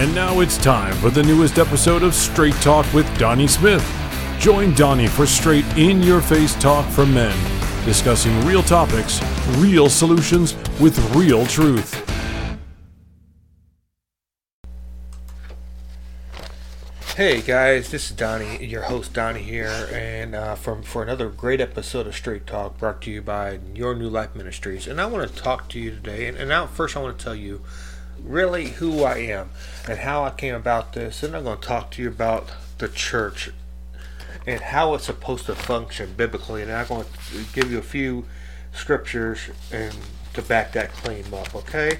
And now it's time for the newest episode of Straight Talk with Donnie Smith. Join Donnie for straight in your face talk from men, discussing real topics, real solutions with real truth. Hey guys, this is Donnie, your host Donnie here, and uh, from for another great episode of Straight Talk, brought to you by Your New Life Ministries. And I want to talk to you today. And, and now, first, I want to tell you really who I am and how I came about this. And I'm going to talk to you about the church and how it's supposed to function biblically. And I'm going to give you a few scriptures and to back that claim up. Okay,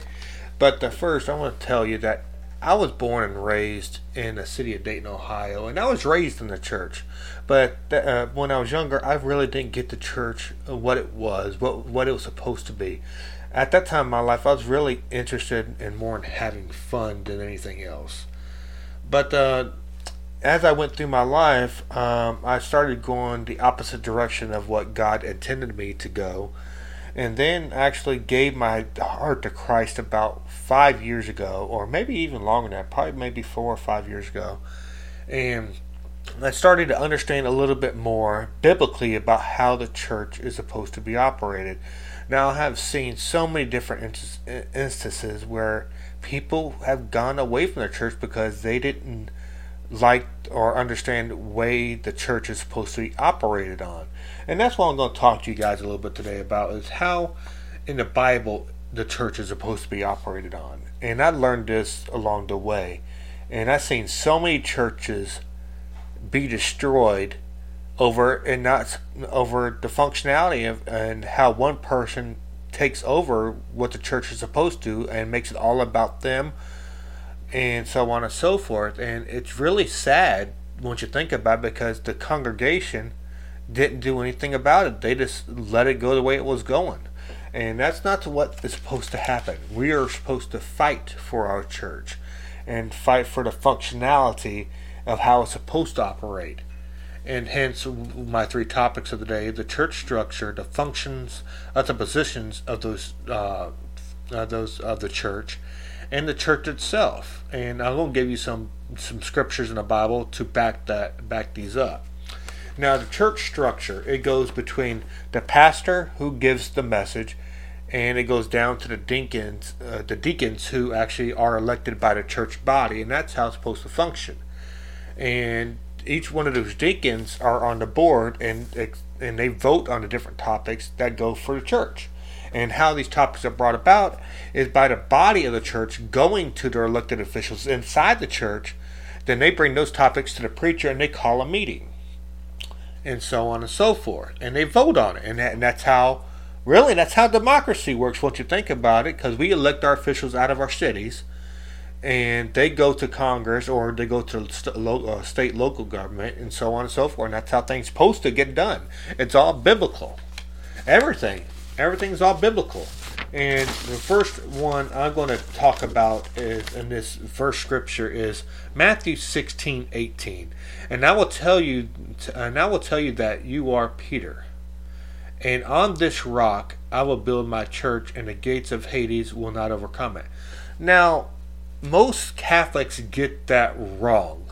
but the first, I want to tell you that I was born and raised in the city of Dayton, Ohio, and I was raised in the church. But uh, when I was younger, I really didn't get the church what it was, what what it was supposed to be. At that time in my life, I was really interested in more in having fun than anything else. But uh, as I went through my life, um, I started going the opposite direction of what God intended me to go and then actually gave my heart to Christ about five years ago, or maybe even longer than that, probably maybe four or five years ago. And I started to understand a little bit more biblically about how the church is supposed to be operated. Now, I have seen so many different instances where people have gone away from the church because they didn't like or understand the way the church is supposed to be operated on. And that's what I'm going to talk to you guys a little bit today about is how in the Bible the church is supposed to be operated on. And I learned this along the way. And I've seen so many churches be destroyed over and not over the functionality of and how one person takes over what the church is supposed to and makes it all about them and so on and so forth. And it's really sad once you think about it because the congregation didn't do anything about it. They just let it go the way it was going. And that's not what is supposed to happen. We are supposed to fight for our church and fight for the functionality of how it's supposed to operate. And hence my three topics of the day the church structure, the functions of the positions of those uh, uh, those of the church, and the church itself. And I'm going to give you some some scriptures in the Bible to back that back these up. Now, the church structure it goes between the pastor who gives the message, and it goes down to the deacons, uh, the deacons who actually are elected by the church body, and that's how it's supposed to function. And each one of those deacons are on the board, and and they vote on the different topics that go for the church. And how these topics are brought about is by the body of the church going to their elected officials inside the church. Then they bring those topics to the preacher and they call a meeting. And so on and so forth. And they vote on it. And, that, and that's how, really, that's how democracy works once you think about it, because we elect our officials out of our cities and they go to Congress or they go to st- lo- uh, state local government and so on and so forth. And that's how things supposed to get done. It's all biblical. Everything everything's all biblical. And the first one I'm going to talk about is in this first scripture is Matthew 16, 18. And I will tell you and I will tell you that you are Peter. And on this rock I will build my church and the gates of Hades will not overcome it. Now, most Catholics get that wrong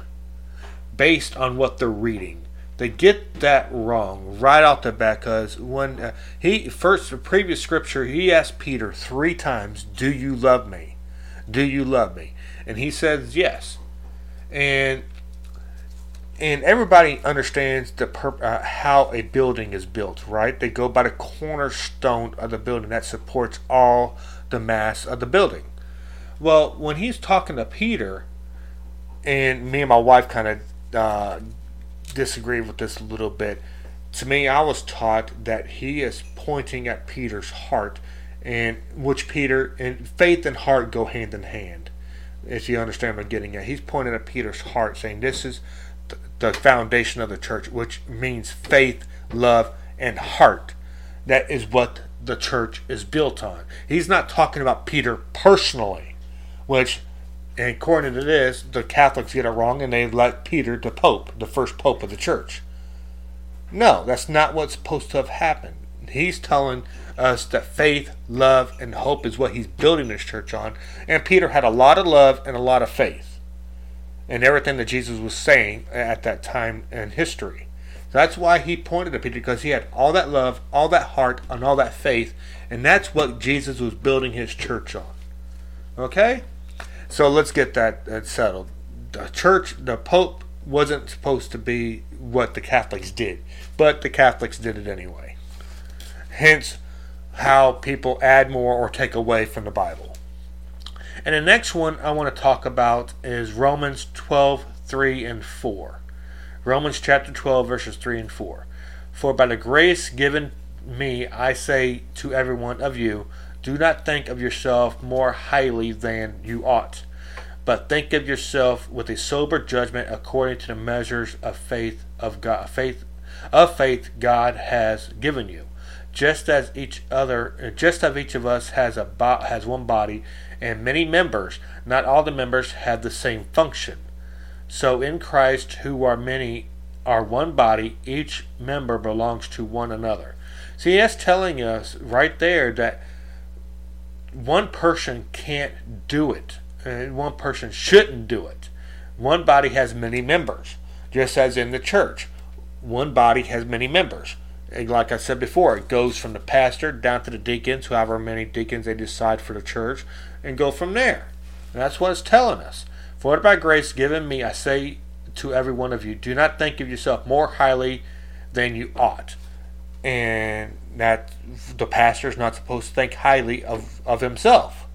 based on what they're reading. They get that wrong right off the bat because when uh, he first the previous scripture he asked Peter three times, "Do you love me? Do you love me?" And he says yes, and and everybody understands the per, uh, how a building is built, right? They go by the cornerstone of the building that supports all the mass of the building. Well, when he's talking to Peter, and me and my wife kind of uh, disagree with this a little bit. To me, I was taught that he is pointing at Peter's heart, and which Peter and faith and heart go hand in hand. If you understand what I'm getting at, he's pointing at Peter's heart, saying this is the foundation of the church, which means faith, love, and heart. That is what the church is built on. He's not talking about Peter personally, which according to this, the Catholics get it wrong and they elect Peter the Pope, the first Pope of the church. No, that's not what's supposed to have happened. He's telling us that faith, love, and hope is what he's building this church on. And Peter had a lot of love and a lot of faith. and everything that Jesus was saying at that time in history. That's why he pointed to Peter because he had all that love, all that heart, and all that faith, and that's what Jesus was building his church on. Okay? So let's get that, that settled. The church, the Pope wasn't supposed to be what the Catholics did, but the Catholics did it anyway. Hence, how people add more or take away from the Bible. And the next one I want to talk about is Romans 12, 3 and 4. Romans chapter 12, verses 3 and 4. For by the grace given me, I say to every one of you, do not think of yourself more highly than you ought, but think of yourself with a sober judgment according to the measures of faith of God, faith of faith God has given you. Just as each other, just as each of us has a has one body and many members, not all the members have the same function. So in Christ, who are many, are one body, each member belongs to one another. See, that's telling us right there that one person can't do it, and one person shouldn't do it. One body has many members, just as in the church. One body has many members. And like I said before, it goes from the pastor down to the deacons, however many deacons they decide for the church, and go from there. And that's what it's telling us. For it by grace given me, I say to every one of you, do not think of yourself more highly than you ought. And that the pastor is not supposed to think highly of, of himself.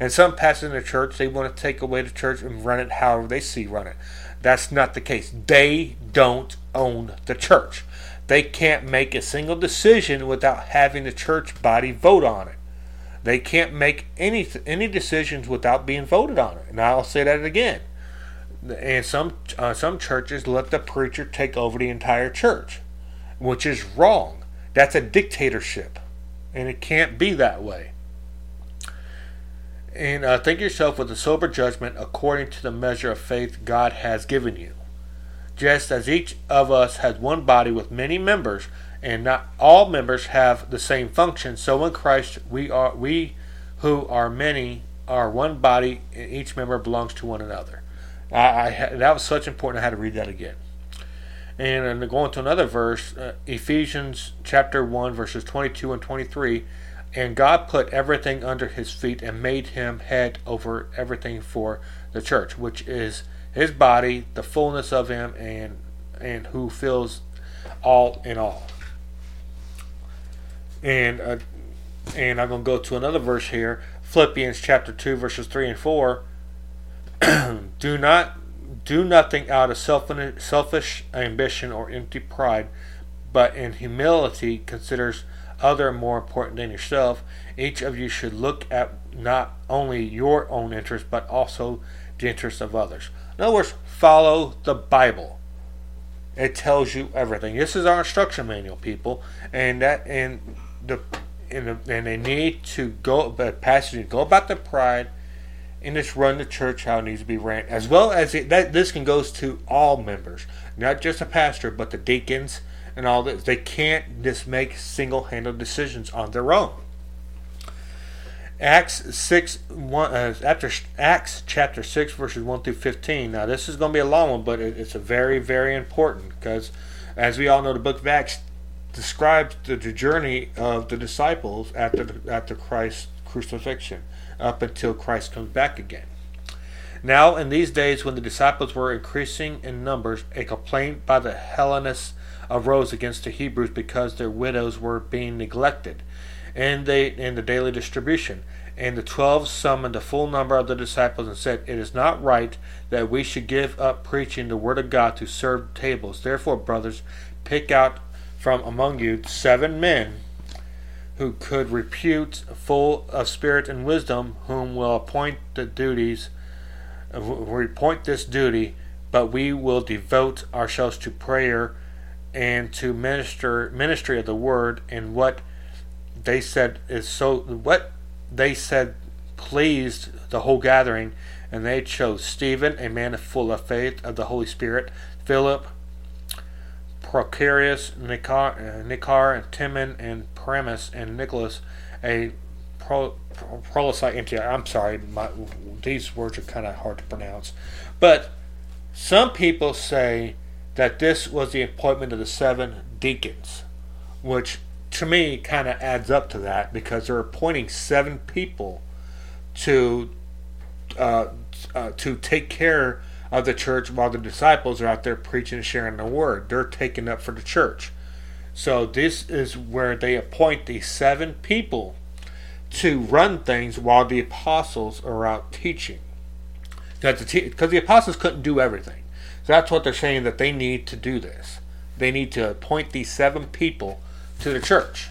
And some pastors in the church, they want to take away the church and run it however they see run it. That's not the case. They don't own the church. They can't make a single decision without having the church body vote on it. They can't make any any decisions without being voted on it. And I'll say that again. And some uh, some churches let the preacher take over the entire church, which is wrong. That's a dictatorship, and it can't be that way. And uh, think yourself with a sober judgment according to the measure of faith God has given you. Just as each of us has one body with many members, and not all members have the same function. So in Christ we are we who are many are one body, and each member belongs to one another. I, I that was such important. I had to read that again. And, and going to another verse, uh, Ephesians chapter one verses twenty-two and twenty-three. And God put everything under his feet and made him head over everything for the church, which is his body, the fullness of him, and and who fills all in all. And uh, and I'm going to go to another verse here, Philippians chapter 2 verses 3 and 4. do not do nothing out of selfish, ambition or empty pride, but in humility considers other more important than yourself. Each of you should look at not only your own interests but also the interests of others. In other words, follow the Bible. It tells you everything. This is our instruction manual, people, and that and the and, the, and they need to go, but pastors go about the pride and just run the church how it needs to be ran, as well as it, that. This can goes to all members, not just a pastor, but the deacons and all this. They can't just make single-handed decisions on their own. Acts six one uh, after Acts chapter six verses one through fifteen. Now this is going to be a long one, but it, it's a very very important because, as we all know, the book of Acts describes the, the journey of the disciples after the, after Christ's crucifixion, up until Christ comes back again. Now, in these days when the disciples were increasing in numbers, a complaint by the Hellenists arose against the Hebrews because their widows were being neglected in, they, in the daily distribution. And the twelve summoned the full number of the disciples and said, It is not right that we should give up preaching the word of God to serve tables. Therefore, brothers, pick out from among you seven men who could repute full of spirit and wisdom, whom will appoint the duties, we appoint this duty, but we will devote ourselves to prayer and to minister ministry of the word. And what they said is so what they said pleased the whole gathering, and they chose Stephen, a man full of faith of the Holy Spirit, Philip, Procarius, Nicar, uh, Nicar and Timon, and Paramus, and Nicholas, a pro, pro. I'm sorry, my, these words are kind of hard to pronounce. But Some people say that this was the appointment of the seven deacons, which to me kind of adds up to that because they're appointing seven people to uh, uh, to take care of the church while the disciples are out there preaching and sharing the word. They're taking up for the church. So this is where they appoint these seven people to run things while the apostles are out teaching. Because the, the apostles couldn't do everything. So that's what they're saying that they need to do this. They need to appoint these seven people to the church.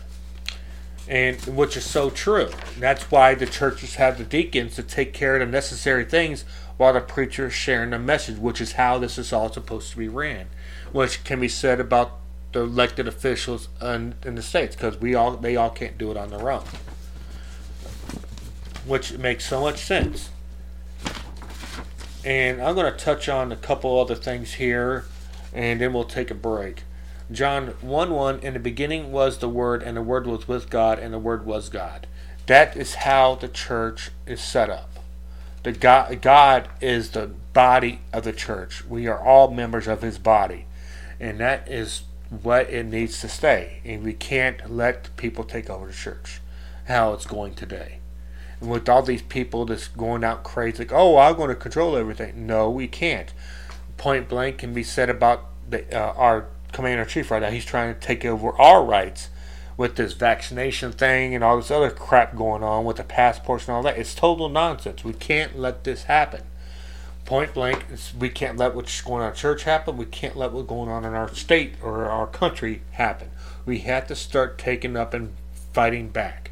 And which is so true. That's why the churches have the deacons to take care of the necessary things while the preacher is sharing the message, which is how this is all supposed to be ran. Which can be said about the elected officials in, in the states, because we all they all can't do it on their own. Which makes so much sense. And I'm going to touch on a couple other things here, and then we'll take a break. John 1 1 In the beginning was the Word, and the Word was with God, and the Word was God. That is how the church is set up. The God, God is the body of the church. We are all members of His body, and that is what it needs to stay. And we can't let people take over the church, how it's going today. And with all these people that's going out crazy, like, oh, I'm going to control everything. No, we can't. Point blank can be said about the, uh, our commander in chief right now. He's trying to take over our rights with this vaccination thing and all this other crap going on with the passports and all that. It's total nonsense. We can't let this happen. Point blank, we can't let what's going on in church happen. We can't let what's going on in our state or our country happen. We have to start taking up and fighting back.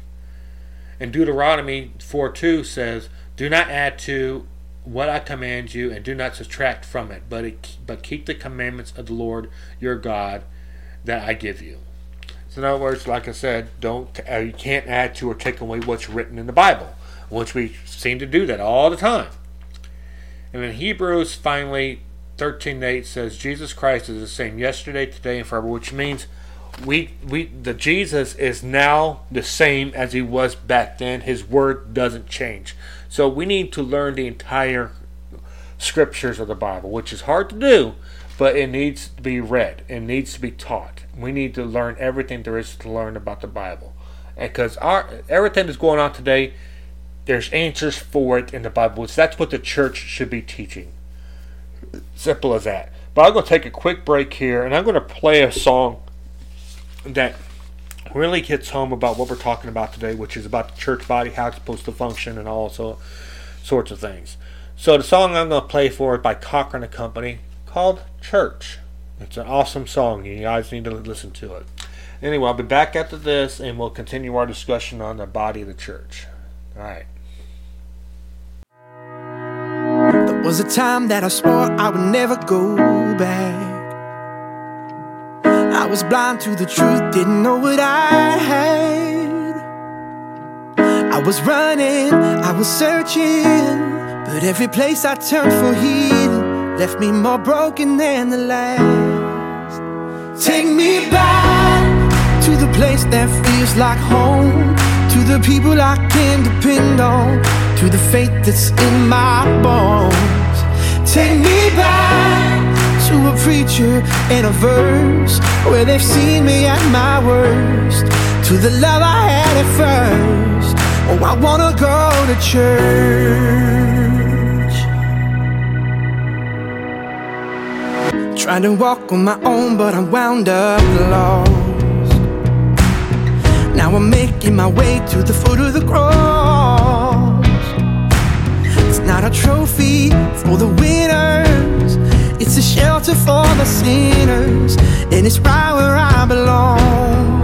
And Deuteronomy 4 2 says, Do not add to what I command you, and do not subtract from it, but it, but keep the commandments of the Lord your God that I give you. So in other words, like I said, don't uh, you can't add to or take away what's written in the Bible, which we seem to do that all the time. And in Hebrews, finally, 13:8 says Jesus Christ is the same yesterday, today, and forever, which means we we the Jesus is now the same as he was back then. His word doesn't change. So we need to learn the entire scriptures of the Bible, which is hard to do, but it needs to be read. It needs to be taught. We need to learn everything there is to learn about the Bible. Because everything that's going on today, there's answers for it in the Bible. That's what the church should be teaching. Simple as that. But I'm going to take a quick break here, and I'm going to play a song that really hits home about what we're talking about today, which is about the church body, how it's supposed to function, and all so, sorts of things. So the song I'm going to play for is by Cochren and Company called Church. It's an awesome song. You guys need to listen to it. Anyway, I'll be back after this, and we'll continue our discussion on the body of the church. All right. There was a time that I swore I would never go back. I was blind to the truth, didn't know what I had. I was running, I was searching, but every place I turned for healing left me more broken than the last. Take me back to the place that feels like home, to the people I can depend on, to the faith that's in my bones. Take me back to a preacher and a verse where they've seen me at my worst. To the love I had at first. Oh, I wanna go to church. Trying to walk on my own, but I'm wound up lost. Now I'm making my way to the foot of the cross. It's not a trophy for the winners. It's a shelter for the sinners, and it's right where I belong.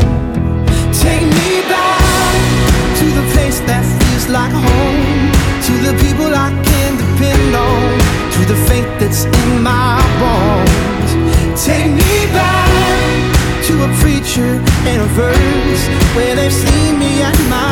Take me back to the place that feels like home, to the people I can depend on, to the faith that's in my bones. Take me back to a preacher and a verse where they've seen me at my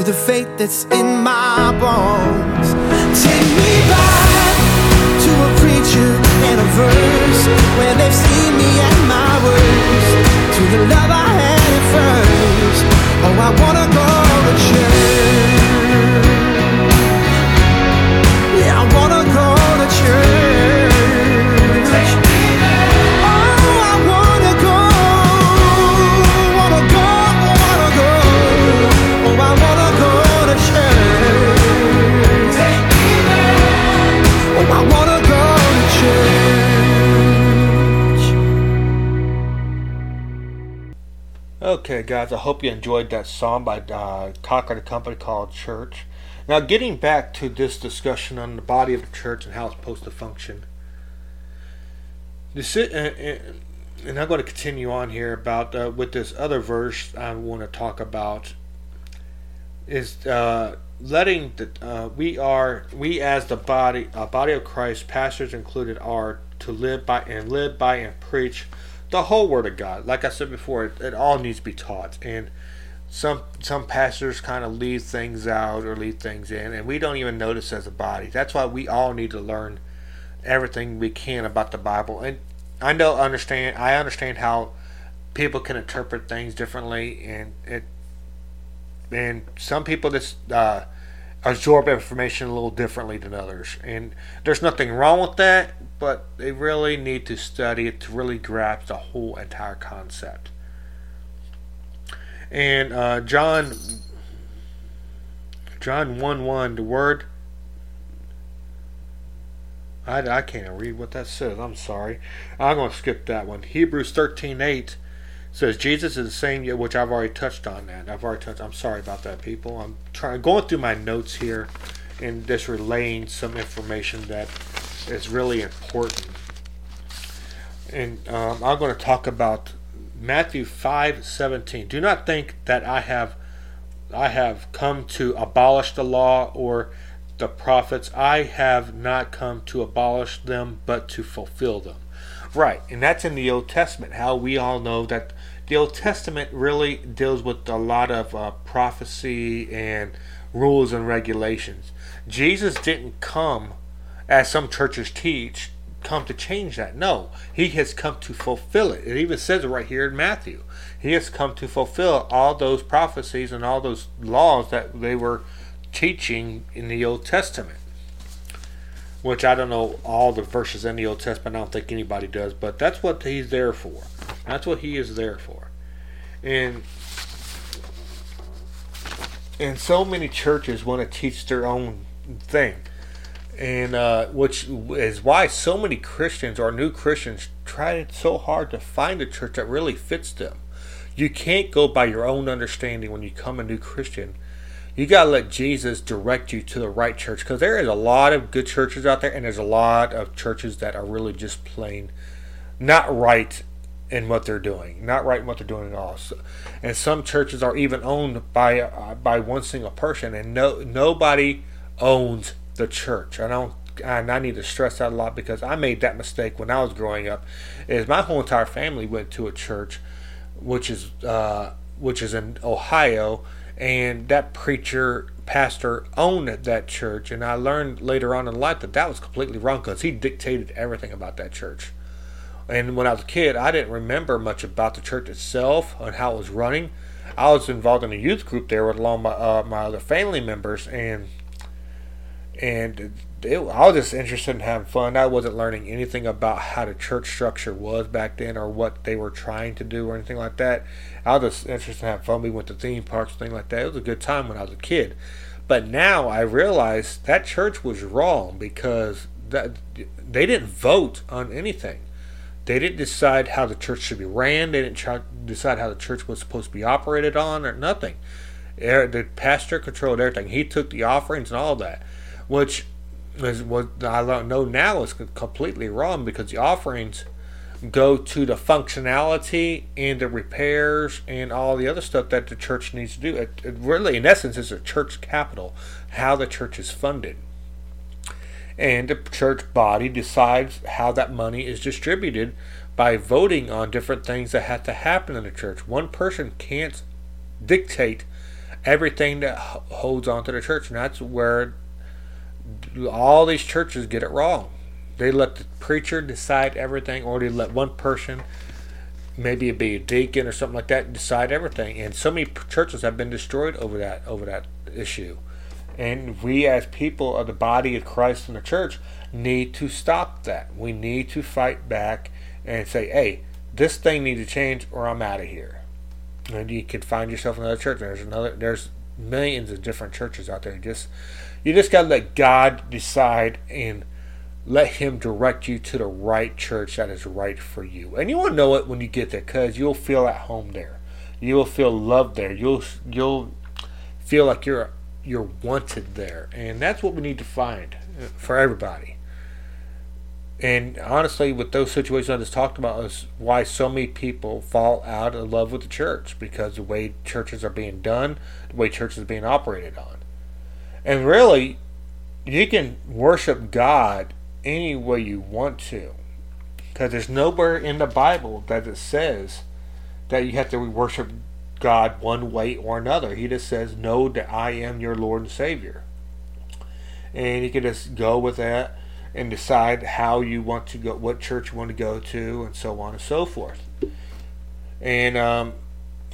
to the faith that's in my bones. Take me back to a preacher and a verse where they've seen me at my worst, to the love I had at first. Oh, I wanna go to church. Okay, guys, I hope you enjoyed that song by uh, Cochren and Company called Church. Now, getting back to this discussion on the body of the church and how it's supposed to function. This, uh, and I'm going to continue on here about uh, with this other verse I want to talk about is uh, letting the uh, we are we as the body body of Christ, pastors included, are to live by and live by and preach the whole word of God. Like I said before, it, it all needs to be taught, and some some pastors kind of leave things out or leave things in, and we don't even notice as a body. That's why we all need to learn everything we can about the Bible. And I know understand I understand how people can interpret things differently, and it and some people just uh, absorb information a little differently than others. And there's nothing wrong with that, but they really need to study it to really grasp the whole entire concept. And uh, John John 1 1, the word. I, I can't read what that says. I'm sorry. I'm going to skip that one. Hebrews 13 8 says Jesus is the same, which I've already touched on that. I've already touched. I'm sorry about that, people. I'm trying going through my notes here and just relaying some information that is really important. And um, I'm going to talk about Matthew 5:17. Do not think that I have I have come to abolish the law or the prophets. I have not come to abolish them, but to fulfill them. Right, and that's in the Old Testament. How we all know that the Old Testament really deals with a lot of uh, prophecy and rules and regulations. Jesus didn't come, as some churches teach, come to change that. No, he has come to fulfill it. It even says it right here in Matthew. He has come to fulfill all those prophecies and all those laws that they were teaching in the Old Testament. Which I don't know all the verses in the Old Testament. I don't think anybody does, but that's what he's there for. That's what he is there for. And and so many churches want to teach their own thing and uh, which is why so many Christians or new Christians try so hard to find a church that really fits them. You can't go by your own understanding when you come a new Christian. You got to let Jesus direct you to the right church because there is a lot of good churches out there, and there's a lot of churches that are really just plain not right in what they're doing, not right in what they're doing at all. So, and some churches are even owned by uh, by one single person, and no nobody owns the church. I don't and I need to stress that a lot because I made that mistake when I was growing up. Is my whole entire family went to a church, which is uh, which is in Ohio, and that preacher pastor owned that church. And I learned later on in life that that was completely wrong because he dictated everything about that church. And when I was a kid, I didn't remember much about the church itself and how it was running. I was involved in a youth group there with along my uh, my other family members, and and it, I was just interested in having fun. I wasn't learning anything about how the church structure was back then or what they were trying to do or anything like that. I was just interested in having fun. We went to theme parks, things like that. It was a good time when I was a kid. But now I realize that church was wrong because that they didn't vote on anything. They didn't decide how the church should be ran. They didn't try, decide how the church was supposed to be operated on or nothing. The pastor controlled everything. He took the offerings and all that which is what I know now is completely wrong because the offerings go to the functionality and the repairs and all the other stuff that the church needs to do. It, it really, in essence, is a church capital, how the church is funded. And the church body decides how that money is distributed by voting on different things that have to happen in the church. One person can't dictate everything that holds on to the church. And that's where all these churches get it wrong. They let the preacher decide everything, or they let one person, maybe it be a deacon or something like that, decide everything. And so many churches have been destroyed over that over that issue. And we, as people of the body of Christ in the church, need to stop that. We need to fight back and say, "Hey, this thing needs to change, or I'm out of here." And you can find yourself in another church. There's another. There's millions of different churches out there. Just you just got to let God decide and let Him direct you to the right church that is right for you. And you will know it when you get there because you'll feel at home there. You will feel loved there. You'll you'll feel like you're you're wanted there, and that's what we need to find uh, for everybody. And honestly, with those situations I just talked about, is why so many people fall out of love with the church because the way churches are being done, the way churches are being operated on. And really, you can worship God any way you want to. Because there's nowhere in the Bible that it says that you have to worship God one way or another. He just says, Know that I am your Lord and Savior. And you can just go with that and decide how you want to go, what church you want to go to, and so on and so forth. And um,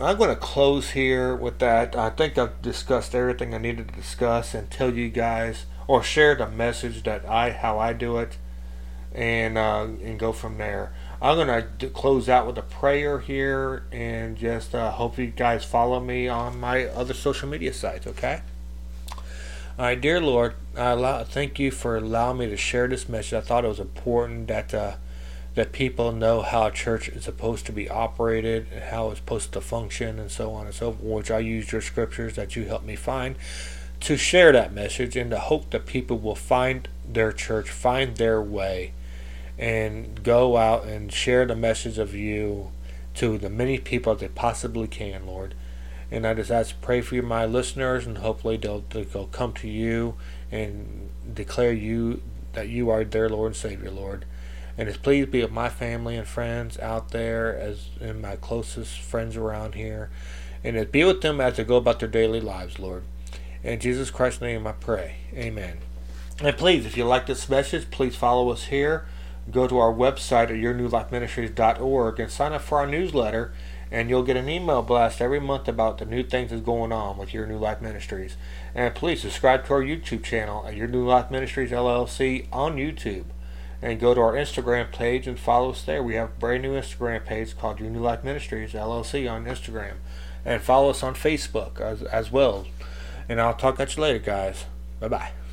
I'm going to close here with that. I think I've discussed everything I needed to discuss and tell you guys or share the message that I how I do it, and uh, and go from there. I'm going to close out with a prayer here and just uh, hope you guys follow me on my other social media sites. Okay. All right, dear Lord, I allow, thank you for allowing me to share this message. I thought it was important that. Uh, that people know how church is supposed to be operated, and how it's supposed to function, and so on and so forth, which I used your scriptures that you helped me find to share that message and to hope that people will find their church, find their way, and go out and share the message of you to the many people that they possibly can, Lord. And I just ask, to pray for my listeners, and hopefully they'll, they'll come to you and declare you that you are their Lord and Savior, Lord. And it's please be with my family and friends out there, as and my closest friends around here, and it be with them as they go about their daily lives, Lord. In Jesus Christ's name I pray. Amen. And please, if you like this message, please follow us here. Go to our website at yournewlifeministries.org and sign up for our newsletter, and you'll get an email blast every month about the new things that's going on with Your New Life Ministries. And please subscribe to our YouTube channel at Your New Life Ministries LLC on YouTube and go to our Instagram page and follow us there. We have a brand new Instagram page called Your New Life Ministries LLC on Instagram, and follow us on Facebook as, as well. And I'll talk at you later, guys. Bye bye.